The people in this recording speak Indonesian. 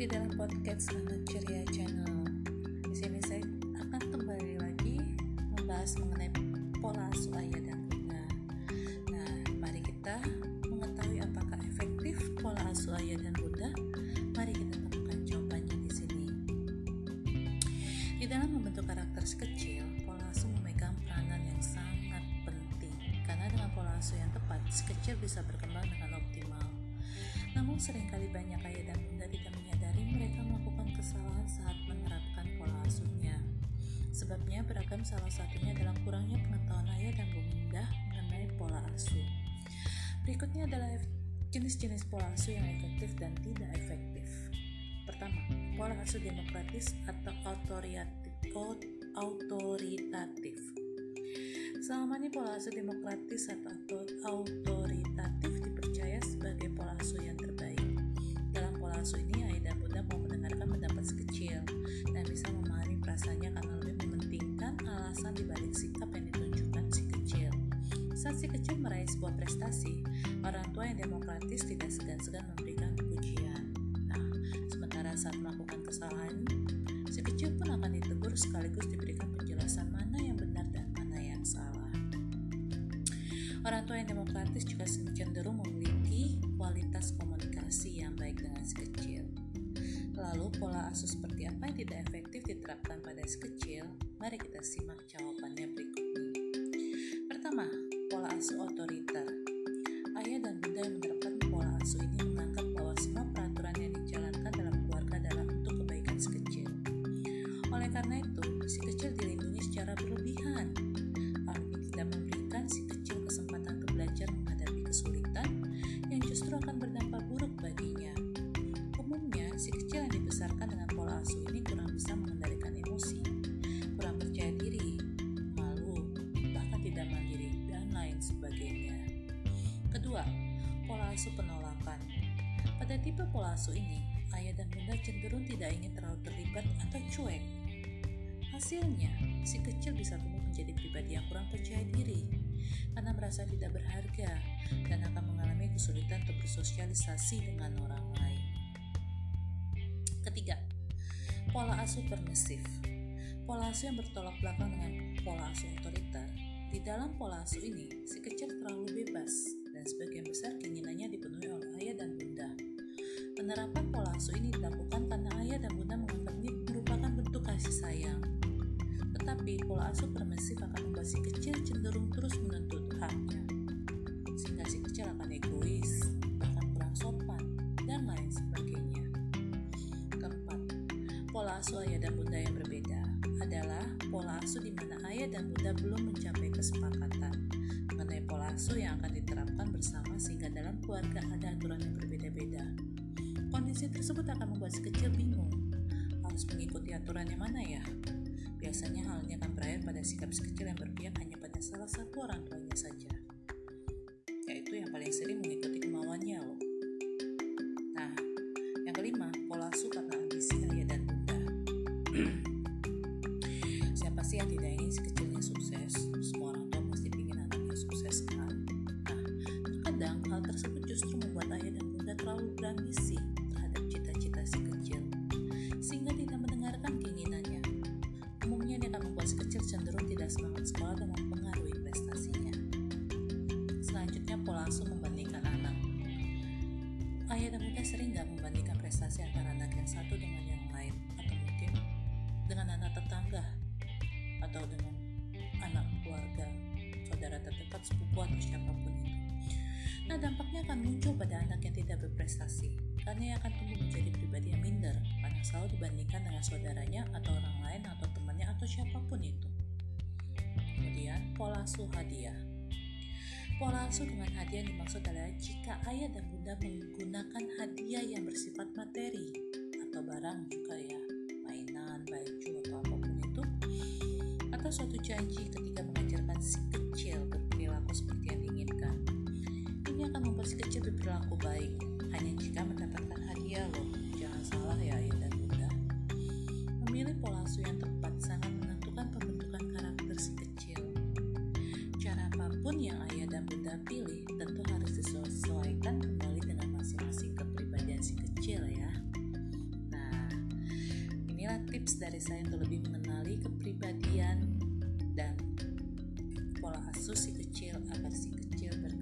Selamat Ceria Channel. Di sini saya akan kembali lagi membahas mengenai pola asuh ayah dan bunda. Nah, mari kita mengetahui apakah efektif pola asuh ayah dan bunda. Mari kita temukan jawabannya di sini. Di dalam membentuk karakter si kecil, pola asuh memegang peranan yang sangat penting. Karena dengan pola asuh yang tepat, si kecil bisa berkembang dengan optimal. Namun sering kali banyak ayah dan bunda Sebabnya beragam salah satunya adalah kurangnya pengetahuan ayah dan bunda mengenai pola asuh. Berikutnya adalah jenis-jenis pola asuh yang efektif dan tidak efektif. Pertama, pola asuh demokratis atau autoritatif. Selama ini pola asuh demokratis atau autoritatif dipercaya sebagai pola asuh yang terbaik. Dalam pola asuh ini, ayah dan bunda mau mendengarkan pendapat si kecil dan bisa memahami perasaannya karena alasan dibalik sikap yang ditunjukkan si kecil. Saat si kecil meraih sebuah prestasi, orang tua yang demokratis tidak segan-segan memberikan pujian. Nah, sementara saat melakukan kesalahan, si kecil pun akan ditegur sekaligus diberikan penjelasan mana yang benar dan mana yang salah. Orang tua yang demokratis juga cenderung memiliki kualitas komunikasi yang baik dengan si kecil. Lalu pola asuh seperti apa yang tidak efektif diterapkan pada si kecil? Mari kita simak jawabannya berikut ini. Pertama, pola asuh otoriter. Ayah dan bunda yang menerapkan pola asuh ini menganggap bahwa semua peraturan yang dijalankan dalam keluarga adalah untuk kebaikan si kecil. Oleh karena itu, si kecil dilindungi secara berlebihan. Hal ini tidak memberikan si kecil kesempatan untuk belajar menghadapi kesulitan yang justru akan berdampak buruk baginya. Umumnya, si kecil yang dibesarkan dengan pola asuh ini pola asuh penolakan. Pada tipe pola asuh ini, ayah dan bunda cenderung tidak ingin terlalu terlibat atau cuek. Hasilnya, si kecil bisa tumbuh menjadi pribadi yang kurang percaya diri karena merasa tidak berharga dan akan mengalami kesulitan untuk bersosialisasi dengan orang lain. Ketiga, pola asuh permisif. Pola asuh yang bertolak belakang dengan pola asuh otoriter. Di dalam pola asuh ini, si kecil terlalu bebas Penerapan pola asuh ini dilakukan karena ayah dan bunda menganggap merupakan bentuk kasih sayang. Tetapi pola asuh permisif akan membuat si kecil cenderung terus menuntut haknya, sehingga si kecil akan egois, bahkan kurang sopan, dan lain sebagainya. Keempat, pola asuh ayah dan bunda yang berbeda adalah pola asuh di mana ayah dan bunda belum mencapai kesepakatan mengenai pola asuh yang akan diterapkan bersama sehingga dalam keluarga ada aturan yang berbeda-beda. Kondisi tersebut akan membuat si kecil bingung harus mengikuti aturan yang mana ya? Biasanya hal ini akan berakhir pada sikap si kecil yang berpihak hanya pada salah satu orang tuanya saja, yaitu yang paling sering mengikuti kemauannya loh. Nah, yang kelima, pola asuh karena ambisi ayah dan bunda. Siapa sih yang tidak ingin si kecilnya sukses? Semua orang tua pasti ingin anaknya sukses kan? Nah, terkadang hal tersebut justru membuat ayah dan bunda terlalu berambisi Asuh membandingkan anak. Ayah dan bunda sering nggak membandingkan prestasi antara anak yang satu dengan yang lain, atau mungkin dengan anak tetangga, atau dengan anak keluarga, saudara terdekat, sepupu, atau siapa pun itu. Nah, dampaknya akan muncul pada anak yang tidak berprestasi, karena ia akan tumbuh menjadi pribadi yang minder, karena selalu dibandingkan dengan saudaranya, atau orang lain, atau temannya, atau siapa pun itu. Kemudian, pola asuh. Pola asuh dengan hadiah yang dimaksud adalah jika ayah dan bunda menggunakan hadiah yang bersifat materi atau barang juga ya, mainan, baju atau apa pun itu, atau suatu janji ketika mengajarkan si kecil berperilaku seperti yang diinginkan. Ini akan membuat si kecil berperilaku baik hanya jika mendapatkan hadiah loh. Jangan salah ya ayah dan bunda. Memilih pola asuh yang tepat yang ayah dan bunda pilih tentu harus disesuaikan kembali dengan masing-masing kepribadian si kecil ya. Nah, inilah tips dari saya untuk lebih mengenali kepribadian dan pola asuh si kecil agar si kecil ber.